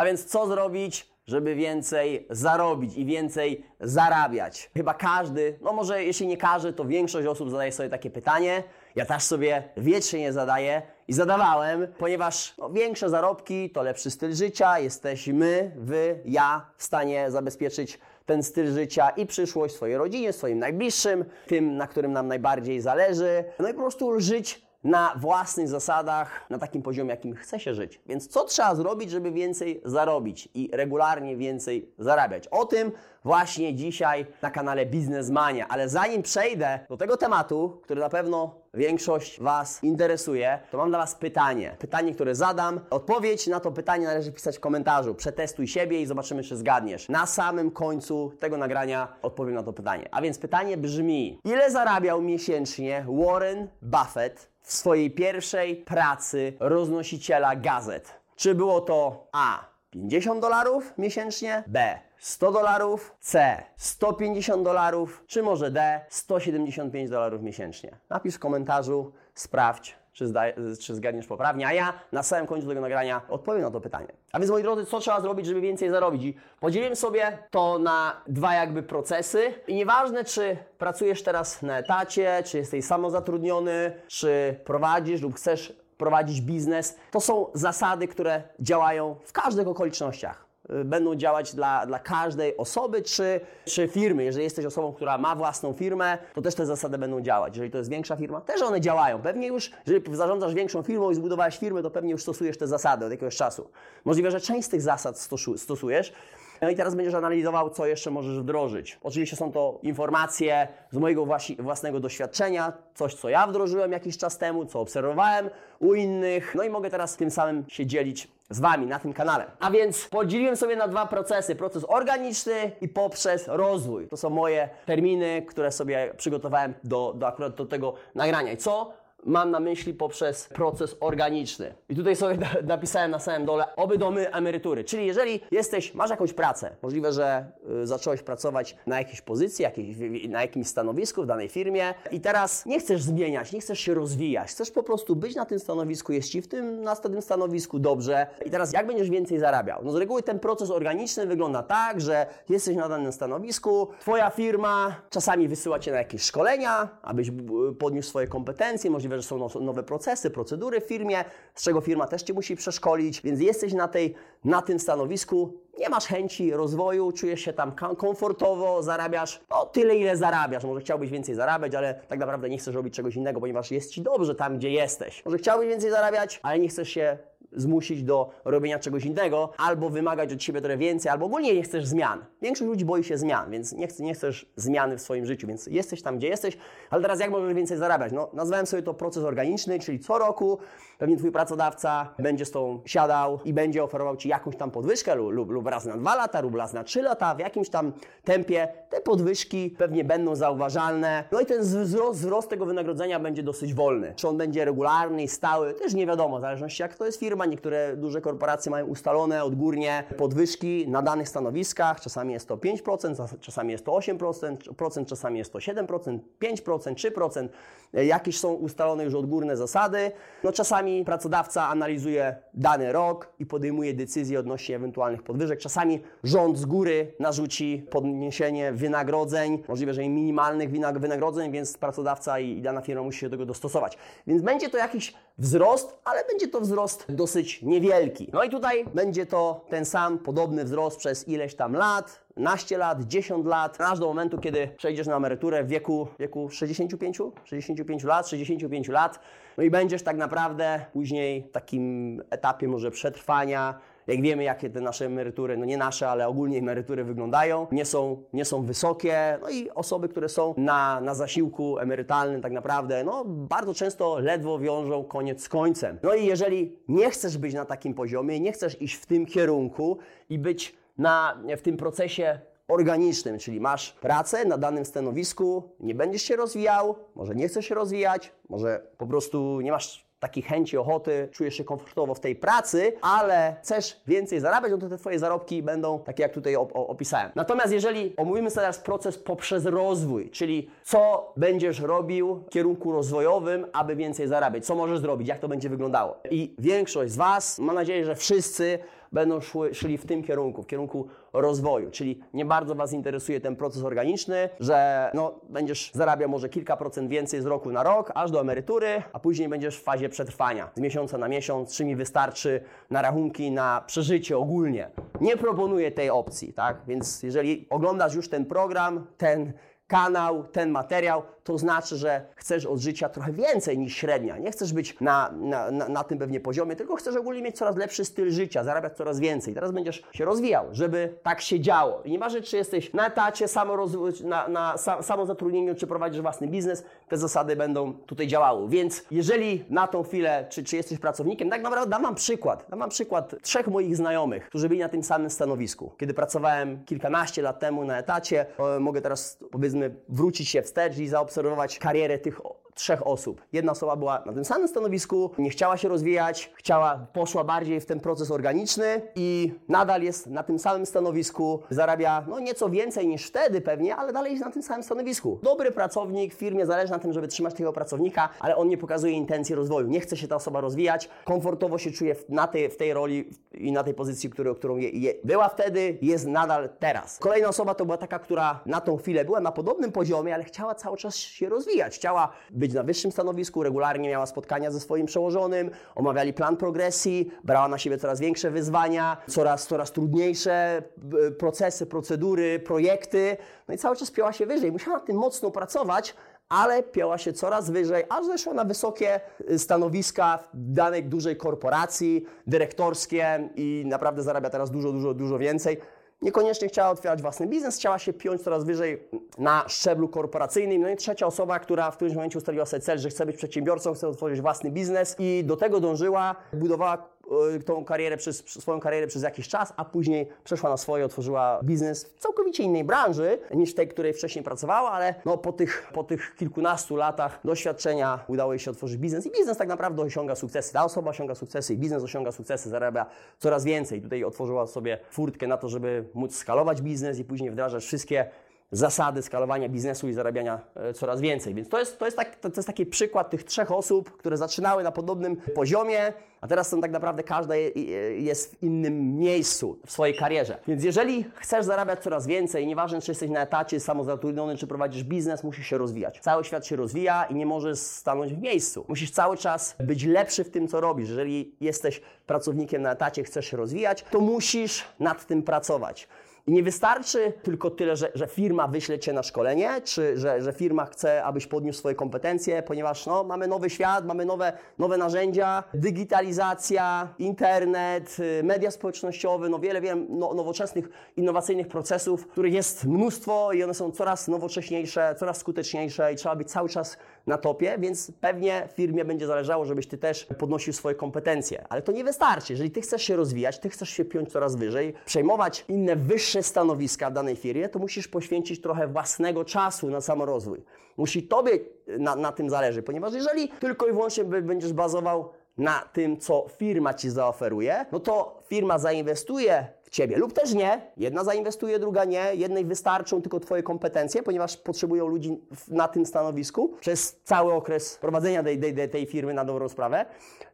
A więc co zrobić, żeby więcej zarobić i więcej zarabiać? Chyba każdy, no może jeśli nie każdy, to większość osób zadaje sobie takie pytanie. Ja też sobie wiecznie zadaję i zadawałem, ponieważ no, większe zarobki to lepszy styl życia, jesteśmy, wy, ja w stanie zabezpieczyć ten styl życia i przyszłość swojej rodzinie, swoim najbliższym, tym, na którym nam najbardziej zależy. No i po prostu żyć na własnych zasadach, na takim poziomie, jakim chce się żyć. Więc co trzeba zrobić, żeby więcej zarobić i regularnie więcej zarabiać? O tym właśnie dzisiaj na kanale Biznesmania. Ale zanim przejdę do tego tematu, który na pewno większość Was interesuje, to mam dla Was pytanie. Pytanie, które zadam. Odpowiedź na to pytanie należy pisać w komentarzu. Przetestuj siebie i zobaczymy, czy zgadniesz. Na samym końcu tego nagrania odpowiem na to pytanie. A więc pytanie brzmi: ile zarabiał miesięcznie Warren Buffett w swojej pierwszej pracy roznosiciela gazet? Czy było to A 50 dolarów miesięcznie, B 100 dolarów, C 150 dolarów, czy może D 175 dolarów miesięcznie? Napisz w komentarzu, sprawdź, czy, zda- czy zgadniesz poprawnie, a ja na samym końcu tego nagrania odpowiem na to pytanie. A więc moi drodzy, co trzeba zrobić, żeby więcej zarobić? I podzieliłem sobie to na dwa jakby procesy i nieważne, czy pracujesz teraz na etacie, czy jesteś samozatrudniony, czy prowadzisz lub chcesz prowadzić biznes, to są zasady, które działają w każdych okolicznościach będą działać dla, dla każdej osoby czy, czy firmy. Jeżeli jesteś osobą, która ma własną firmę, to też te zasady będą działać. Jeżeli to jest większa firma, też one działają. Pewnie już, jeżeli zarządzasz większą firmą i zbudowałeś firmę, to pewnie już stosujesz te zasady od jakiegoś czasu. Możliwe, że część z tych zasad stosu- stosujesz. No i teraz będziesz analizował, co jeszcze możesz wdrożyć. Oczywiście są to informacje z mojego własnego doświadczenia, coś, co ja wdrożyłem jakiś czas temu, co obserwowałem u innych. No i mogę teraz tym samym się dzielić z Wami na tym kanale. A więc podzieliłem sobie na dwa procesy. Proces organiczny i poprzez rozwój. To są moje terminy, które sobie przygotowałem do, do akurat do tego nagrania. I co mam na myśli poprzez proces organiczny. I tutaj sobie na- napisałem na samym dole oby domy emerytury. Czyli jeżeli jesteś, masz jakąś pracę, możliwe, że y, zacząłeś pracować na jakiejś pozycji, na jakimś stanowisku w danej firmie i teraz nie chcesz zmieniać, nie chcesz się rozwijać, chcesz po prostu być na tym stanowisku, jest Ci w tym, na tym stanowisku dobrze i teraz jak będziesz więcej zarabiał? No z reguły ten proces organiczny wygląda tak, że jesteś na danym stanowisku, Twoja firma czasami wysyła Cię na jakieś szkolenia, abyś y, podniósł swoje kompetencje, możliwe, że są now- nowe procesy, procedury w firmie, z czego firma też Cię musi przeszkolić, więc jesteś na, tej, na tym stanowisku, nie masz chęci rozwoju, czujesz się tam komfortowo, zarabiasz no, tyle, ile zarabiasz. Może chciałbyś więcej zarabiać, ale tak naprawdę nie chcesz robić czegoś innego, ponieważ jest Ci dobrze tam, gdzie jesteś. Może chciałbyś więcej zarabiać, ale nie chcesz się zmusić do robienia czegoś innego, albo wymagać od siebie trochę więcej, albo ogólnie nie chcesz zmian. Większość ludzi boi się zmian, więc nie, chce, nie chcesz zmiany w swoim życiu, więc jesteś tam, gdzie jesteś, ale teraz jak możesz więcej zarabiać? No, nazwałem sobie to proces organiczny, czyli co roku pewnie Twój pracodawca będzie z tą siadał i będzie oferował Ci jakąś tam podwyżkę lub, lub, raz na dwa lata, lub raz na trzy lata, w jakimś tam tempie. Te podwyżki pewnie będą zauważalne. No i ten wzrost, wzrost tego wynagrodzenia będzie dosyć wolny. Czy on będzie regularny stały, też nie wiadomo, w zależności jak to jest firma. Niektóre duże korporacje mają ustalone odgórnie podwyżki na danych stanowiskach. Czasami jest to 5%, czas- czasami jest to 8%, procent, czasami jest to 7%, 5%, 3%. E, Jakieś są ustalone już odgórne zasady. No czasami pracodawca analizuje dany rok i podejmuje decyzje odnośnie ewentualnych podwyżek. Czasami rząd z góry narzuci podniesienie wynagrodzeń, możliwe, że i minimalnych wynagrodzeń, więc pracodawca i dana firma musi się do tego dostosować. Więc będzie to jakiś wzrost, ale będzie to wzrost dosyć niewielki. No i tutaj będzie to ten sam podobny wzrost przez ileś tam lat, naście lat, 10 lat, aż do momentu, kiedy przejdziesz na emeryturę w wieku, wieku 65, 65 lat, 65 lat, no i będziesz tak naprawdę później w takim etapie może przetrwania, jak wiemy, jakie te nasze emerytury, no nie nasze, ale ogólnie emerytury wyglądają, nie są, nie są wysokie. No i osoby, które są na, na zasiłku emerytalnym, tak naprawdę, no bardzo często ledwo wiążą koniec z końcem. No i jeżeli nie chcesz być na takim poziomie, nie chcesz iść w tym kierunku i być na, w tym procesie organicznym, czyli masz pracę na danym stanowisku, nie będziesz się rozwijał, może nie chcesz się rozwijać, może po prostu nie masz takiej chęci, ochoty, czujesz się komfortowo w tej pracy, ale chcesz więcej zarabiać, no to te Twoje zarobki będą takie, jak tutaj op- opisałem. Natomiast jeżeli omówimy teraz proces poprzez rozwój, czyli co będziesz robił w kierunku rozwojowym, aby więcej zarabiać, co możesz zrobić, jak to będzie wyglądało. I większość z Was, mam nadzieję, że wszyscy będą szły, szli w tym kierunku, w kierunku rozwoju, czyli nie bardzo Was interesuje ten proces organiczny, że no, będziesz zarabiał może kilka procent więcej z roku na rok, aż do emerytury, a później będziesz w fazie przetrwania, z miesiąca na miesiąc, czy mi wystarczy na rachunki, na przeżycie ogólnie. Nie proponuję tej opcji, tak? Więc jeżeli oglądasz już ten program, ten kanał, ten materiał, to znaczy, że chcesz od życia trochę więcej niż średnia. Nie chcesz być na, na, na, na, tym pewnie poziomie, tylko chcesz ogólnie mieć coraz lepszy styl życia, zarabiać coraz więcej. Teraz będziesz się rozwijał, żeby tak się działo. I nieważne, czy jesteś na etacie, samoroz- na, na samozatrudnieniu, czy prowadzisz własny biznes, te zasady będą tutaj działały. Więc jeżeli na tą chwilę, czy, czy jesteś pracownikiem, tak naprawdę dam wam przykład. Dam wam przykład trzech moich znajomych, którzy byli na tym samym stanowisku. Kiedy pracowałem kilkanaście lat temu na etacie, mogę teraz powiedzmy wrócić się wstecz i zaobserwować karierę tych trzech osób. Jedna osoba była na tym samym stanowisku, nie chciała się rozwijać, chciała, poszła bardziej w ten proces organiczny i nadal jest na tym samym stanowisku, zarabia no nieco więcej niż wtedy pewnie, ale dalej jest na tym samym stanowisku. Dobry pracownik w firmie zależy na tym, żeby trzymać tego pracownika, ale on nie pokazuje intencji rozwoju. Nie chce się ta osoba rozwijać, komfortowo się czuje na tej, w tej roli i na tej pozycji, który, którą je, je, była wtedy, jest nadal teraz. Kolejna osoba to była taka, która na tą chwilę była na podobnym poziomie, ale chciała cały czas się rozwijać, chciała być na wyższym stanowisku, regularnie miała spotkania ze swoim przełożonym, omawiali plan progresji, brała na siebie coraz większe wyzwania, coraz, coraz trudniejsze procesy, procedury, projekty, no i cały czas pięła się wyżej. Musiała nad tym mocno pracować, ale pięła się coraz wyżej, aż zeszła na wysokie y, stanowiska w danej dużej korporacji, dyrektorskie i naprawdę zarabia teraz dużo, dużo, dużo więcej niekoniecznie chciała otwierać własny biznes, chciała się piąć coraz wyżej na szczeblu korporacyjnym. No i trzecia osoba, która w którymś momencie ustaliła sobie cel, że chce być przedsiębiorcą, chce otworzyć własny biznes i do tego dążyła, budowała tą karierę przez, swoją karierę przez jakiś czas, a później przeszła na swoje, otworzyła biznes w całkowicie innej branży niż tej, której wcześniej pracowała, ale no, po, tych, po tych kilkunastu latach doświadczenia udało jej się otworzyć biznes i biznes tak naprawdę osiąga sukcesy. Ta osoba osiąga sukcesy i biznes osiąga sukcesy, zarabia coraz więcej. Tutaj otworzyła sobie furtkę na to, żeby móc skalować biznes i później wdrażać wszystkie zasady skalowania biznesu i zarabiania e, coraz więcej. Więc to jest, to, jest tak, to jest taki przykład tych trzech osób, które zaczynały na podobnym poziomie, a teraz są tak naprawdę każda jest w innym miejscu w swojej karierze. Więc jeżeli chcesz zarabiać coraz więcej, nieważne czy jesteś na etacie, samozatrudniony, czy prowadzisz biznes, musisz się rozwijać. Cały świat się rozwija i nie możesz stanąć w miejscu. Musisz cały czas być lepszy w tym, co robisz. Jeżeli jesteś pracownikiem na etacie, chcesz się rozwijać, to musisz nad tym pracować. I nie wystarczy tylko tyle, że, że firma wyśle Cię na szkolenie, czy że, że firma chce, abyś podniósł swoje kompetencje, ponieważ no, mamy nowy świat, mamy nowe, nowe narzędzia, digitalizacja, internet, y, media społecznościowe, no wiele, wiele no, nowoczesnych, innowacyjnych procesów, których jest mnóstwo i one są coraz nowocześniejsze, coraz skuteczniejsze i trzeba być cały czas na topie, więc pewnie firmie będzie zależało, żebyś Ty też podnosił swoje kompetencje. Ale to nie wystarczy. Jeżeli Ty chcesz się rozwijać, Ty chcesz się piąć coraz wyżej, przejmować inne wyższe stanowiska w danej firmie, to musisz poświęcić trochę własnego czasu na samorozwój. Musi Tobie na, na tym zależy, ponieważ jeżeli tylko i wyłącznie będziesz bazował na tym, co firma Ci zaoferuje, no to firma zainwestuje Ciebie lub też nie. Jedna zainwestuje, druga nie. Jednej wystarczą tylko Twoje kompetencje, ponieważ potrzebują ludzi na tym stanowisku przez cały okres prowadzenia tej, tej, tej firmy na dobrą sprawę.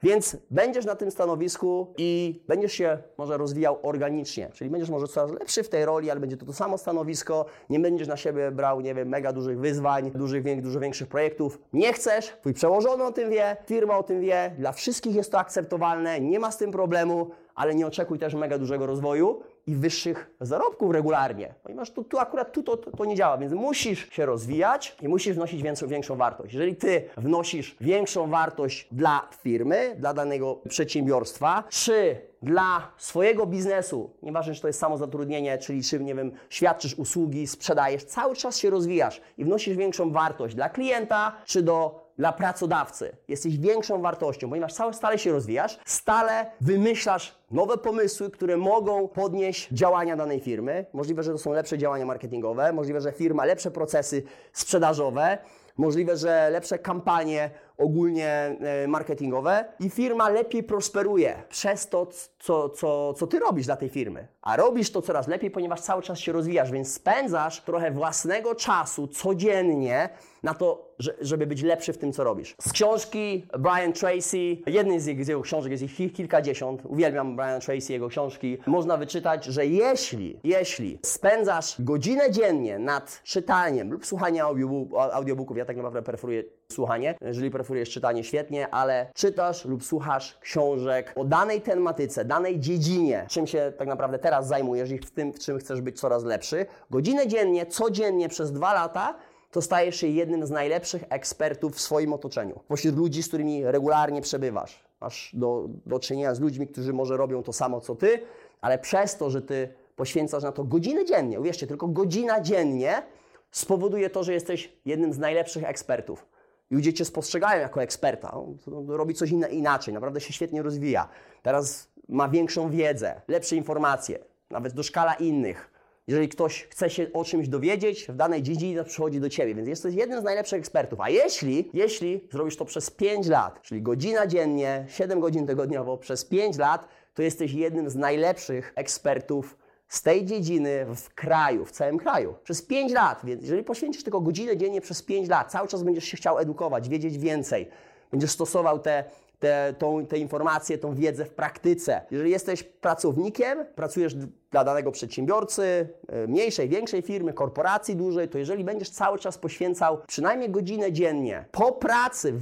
Więc będziesz na tym stanowisku i będziesz się może rozwijał organicznie, czyli będziesz może coraz lepszy w tej roli, ale będzie to to samo stanowisko, nie będziesz na siebie brał, nie wiem, mega dużych wyzwań, dużych, dużo większych projektów. Nie chcesz, twój przełożony o tym wie, firma o tym wie, dla wszystkich jest to akceptowalne, nie ma z tym problemu ale nie oczekuj też mega dużego rozwoju i wyższych zarobków regularnie, ponieważ tu, tu akurat tu to, to, to, nie działa, więc musisz się rozwijać i musisz wnosić większą, większą wartość. Jeżeli Ty wnosisz większą wartość dla firmy, dla danego przedsiębiorstwa, czy dla swojego biznesu, nieważne czy to jest samozatrudnienie, czyli czy, nie wiem, świadczysz usługi, sprzedajesz, cały czas się rozwijasz i wnosisz większą wartość dla klienta, czy do dla pracodawcy. Jesteś większą wartością, ponieważ cały stale się rozwijasz, stale wymyślasz nowe pomysły, które mogą podnieść działania danej firmy. Możliwe, że to są lepsze działania marketingowe, możliwe, że firma lepsze procesy sprzedażowe, możliwe, że lepsze kampanie ogólnie e, marketingowe i firma lepiej prosperuje przez to, co, co, co ty robisz dla tej firmy. A robisz to coraz lepiej, ponieważ cały czas się rozwijasz, więc spędzasz trochę własnego czasu codziennie na to, żeby być lepszy w tym, co robisz. Z książki Brian Tracy, jednej z jego książek jest ich kilkadziesiąt, uwielbiam Brian Tracy, jego książki, można wyczytać, że jeśli, jeśli spędzasz godzinę dziennie nad czytaniem lub słuchaniem audiobooków, ja tak naprawdę preferuję słuchanie, jeżeli preferujesz czytanie, świetnie, ale czytasz lub słuchasz książek o danej tematyce, danej dziedzinie, czym się tak naprawdę teraz zajmujesz i w tym, w czym chcesz być coraz lepszy, godzinę dziennie, codziennie przez dwa lata, to stajesz się jednym z najlepszych ekspertów w swoim otoczeniu. Pośród ludzi, z którymi regularnie przebywasz. Masz do, do czynienia z ludźmi, którzy może robią to samo co ty, ale przez to, że ty poświęcasz na to godzinę dziennie, uwierzcie, tylko godzina dziennie spowoduje to, że jesteś jednym z najlepszych ekspertów. Ludzie cię spostrzegają jako eksperta. On robi coś inne, inaczej, naprawdę się świetnie rozwija. Teraz ma większą wiedzę, lepsze informacje, nawet doszkala innych. Jeżeli ktoś chce się o czymś dowiedzieć w danej dziedzinie, to przychodzi do Ciebie, więc jesteś jednym z najlepszych ekspertów. A jeśli, jeśli zrobisz to przez 5 lat, czyli godzina dziennie, 7 godzin tygodniowo, przez 5 lat, to jesteś jednym z najlepszych ekspertów z tej dziedziny w kraju, w całym kraju. Przez 5 lat, więc jeżeli poświęcisz tylko godzinę dziennie przez 5 lat, cały czas będziesz się chciał edukować, wiedzieć więcej, będziesz stosował te te, tą, te informacje, tą wiedzę w praktyce. Jeżeli jesteś pracownikiem, pracujesz dla danego przedsiębiorcy, e, mniejszej, większej firmy, korporacji dużej, to jeżeli będziesz cały czas poświęcał przynajmniej godzinę dziennie po pracy,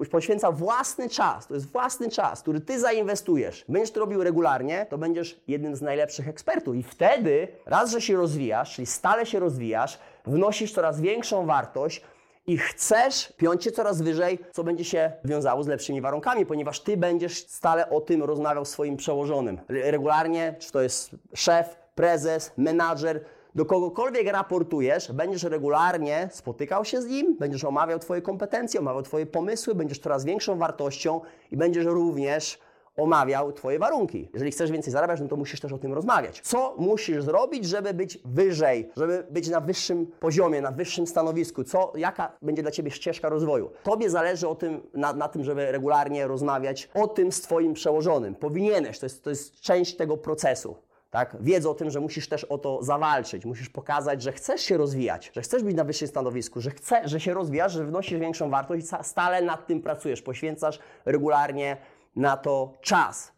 w, poświęcał własny czas, to jest własny czas, który ty zainwestujesz, będziesz to robił regularnie, to będziesz jednym z najlepszych ekspertów. I wtedy raz, że się rozwijasz, czyli stale się rozwijasz, wnosisz coraz większą wartość, i chcesz piąć się coraz wyżej, co będzie się wiązało z lepszymi warunkami, ponieważ ty będziesz stale o tym rozmawiał swoim przełożonym. Regularnie, czy to jest szef, prezes, menadżer, do kogokolwiek raportujesz, będziesz regularnie spotykał się z nim, będziesz omawiał Twoje kompetencje, omawiał Twoje pomysły, będziesz coraz większą wartością i będziesz również omawiał Twoje warunki. Jeżeli chcesz więcej zarabiać, no to musisz też o tym rozmawiać. Co musisz zrobić, żeby być wyżej, żeby być na wyższym poziomie, na wyższym stanowisku? Co, jaka będzie dla Ciebie ścieżka rozwoju? Tobie zależy o tym, na, na tym, żeby regularnie rozmawiać o tym z Twoim przełożonym. Powinieneś, to jest, to jest część tego procesu. Tak? Wiedzą o tym, że musisz też o to zawalczyć, musisz pokazać, że chcesz się rozwijać, że chcesz być na wyższym stanowisku, że, chce, że się rozwijasz, że wnosisz większą wartość i stale nad tym pracujesz, poświęcasz regularnie na to czas.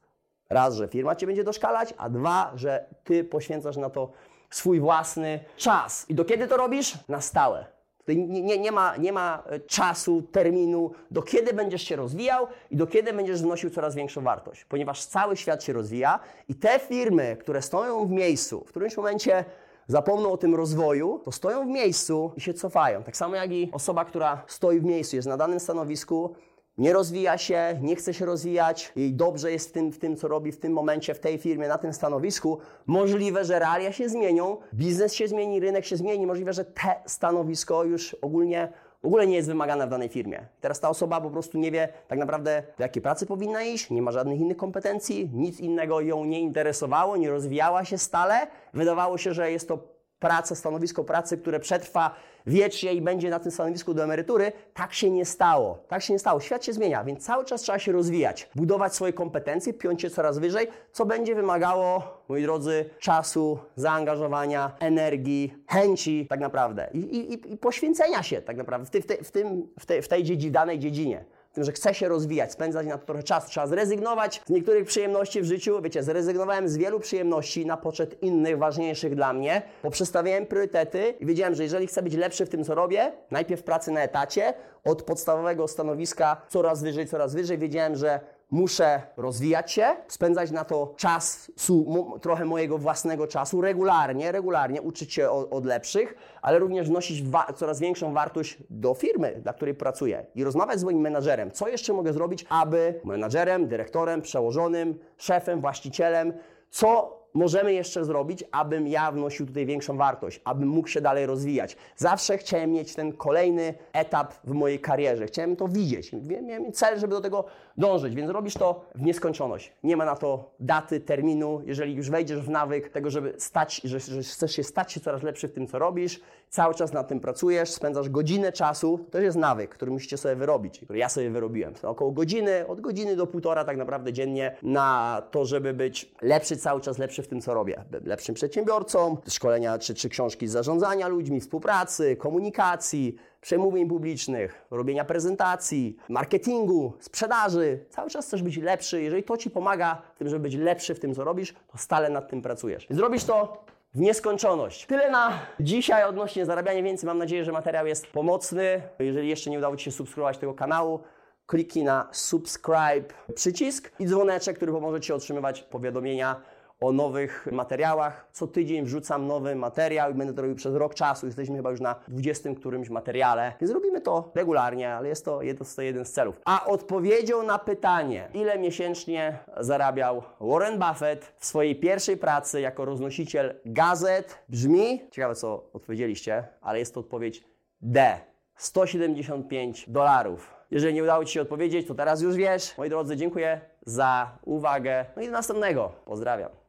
Raz, że firma Cię będzie doszkalać, a dwa, że Ty poświęcasz na to swój własny czas. I do kiedy to robisz? Na stałe. Nie, nie, nie, ma, nie ma e, czasu, terminu, do kiedy będziesz się rozwijał i do kiedy będziesz wnosił coraz większą wartość, ponieważ cały świat się rozwija i te firmy, które stoją w miejscu, w którymś momencie zapomną o tym rozwoju, to stoją w miejscu i się cofają. Tak samo jak i osoba, która stoi w miejscu, jest na danym stanowisku, nie rozwija się, nie chce się rozwijać i dobrze jest w tym, w tym, co robi w tym momencie, w tej firmie, na tym stanowisku, możliwe, że realia się zmienią, biznes się zmieni, rynek się zmieni, możliwe, że te stanowisko już ogólnie w ogóle nie jest wymagane w danej firmie. Teraz ta osoba po prostu nie wie tak naprawdę, do jakiej pracy powinna iść, nie ma żadnych innych kompetencji, nic innego ją nie interesowało, nie rozwijała się stale. Wydawało się, że jest to praca, stanowisko pracy, które przetrwa wiecznie i będzie na tym stanowisku do emerytury. Tak się nie stało. Tak się nie stało. Świat się zmienia, więc cały czas trzeba się rozwijać, budować swoje kompetencje, piąć się coraz wyżej, co będzie wymagało, moi drodzy, czasu, zaangażowania, energii, chęci tak naprawdę i, i, i poświęcenia się tak naprawdę w, ty, w, ty, w, tym, w, tej, w tej dziedzi, danej dziedzinie tym, że chce się rozwijać, spędzać na to trochę czasu. Trzeba zrezygnować z niektórych przyjemności w życiu. Wiecie, zrezygnowałem z wielu przyjemności na poczet innych, ważniejszych dla mnie, bo przestawiałem priorytety i wiedziałem, że jeżeli chcę być lepszy w tym, co robię, najpierw pracy na etacie, od podstawowego stanowiska coraz wyżej, coraz wyżej, wiedziałem, że muszę rozwijać się, spędzać na to czas, trochę mojego własnego czasu, regularnie, regularnie uczyć się od, od lepszych, ale również wnosić coraz większą wartość do firmy, dla której pracuję i rozmawiać z moim menadżerem, co jeszcze mogę zrobić, aby menadżerem, dyrektorem, przełożonym, szefem, właścicielem, co możemy jeszcze zrobić, abym ja wnosił tutaj większą wartość, abym mógł się dalej rozwijać. Zawsze chciałem mieć ten kolejny etap w mojej karierze. Chciałem to widzieć. Miałem cel, żeby do tego dążyć, więc robisz to w nieskończoność. Nie ma na to daty, terminu. Jeżeli już wejdziesz w nawyk tego, żeby stać, że, że chcesz się stać się coraz lepszy w tym, co robisz, cały czas nad tym pracujesz, spędzasz godzinę czasu, to jest nawyk, który musicie sobie wyrobić, który ja sobie wyrobiłem. Około godziny, od godziny do półtora tak naprawdę dziennie na to, żeby być lepszy cały czas, lepszy w tym, co robię. Lepszym przedsiębiorcą, szkolenia czy, czy książki z zarządzania ludźmi, współpracy, komunikacji, przemówień publicznych, robienia prezentacji, marketingu, sprzedaży. Cały czas chcesz być lepszy. Jeżeli to Ci pomaga w tym, żeby być lepszy w tym, co robisz, to stale nad tym pracujesz. Zrobisz to w nieskończoność. Tyle na dzisiaj odnośnie zarabiania więcej. Mam nadzieję, że materiał jest pomocny. Jeżeli jeszcze nie udało Ci się subskrybować tego kanału, kliknij na subscribe przycisk i dzwoneczek, który pomoże Ci otrzymywać powiadomienia o nowych materiałach. Co tydzień wrzucam nowy materiał i będę to robił przez rok czasu. Jesteśmy chyba już na 20 którymś materiale, więc robimy to regularnie, ale jest to, jest to jeden z celów. A odpowiedzią na pytanie, ile miesięcznie zarabiał Warren Buffett w swojej pierwszej pracy jako roznosiciel gazet, brzmi, ciekawe co odpowiedzieliście, ale jest to odpowiedź D. 175 dolarów. Jeżeli nie udało Ci się odpowiedzieć, to teraz już wiesz. Moi drodzy, dziękuję za uwagę. No i do następnego. Pozdrawiam.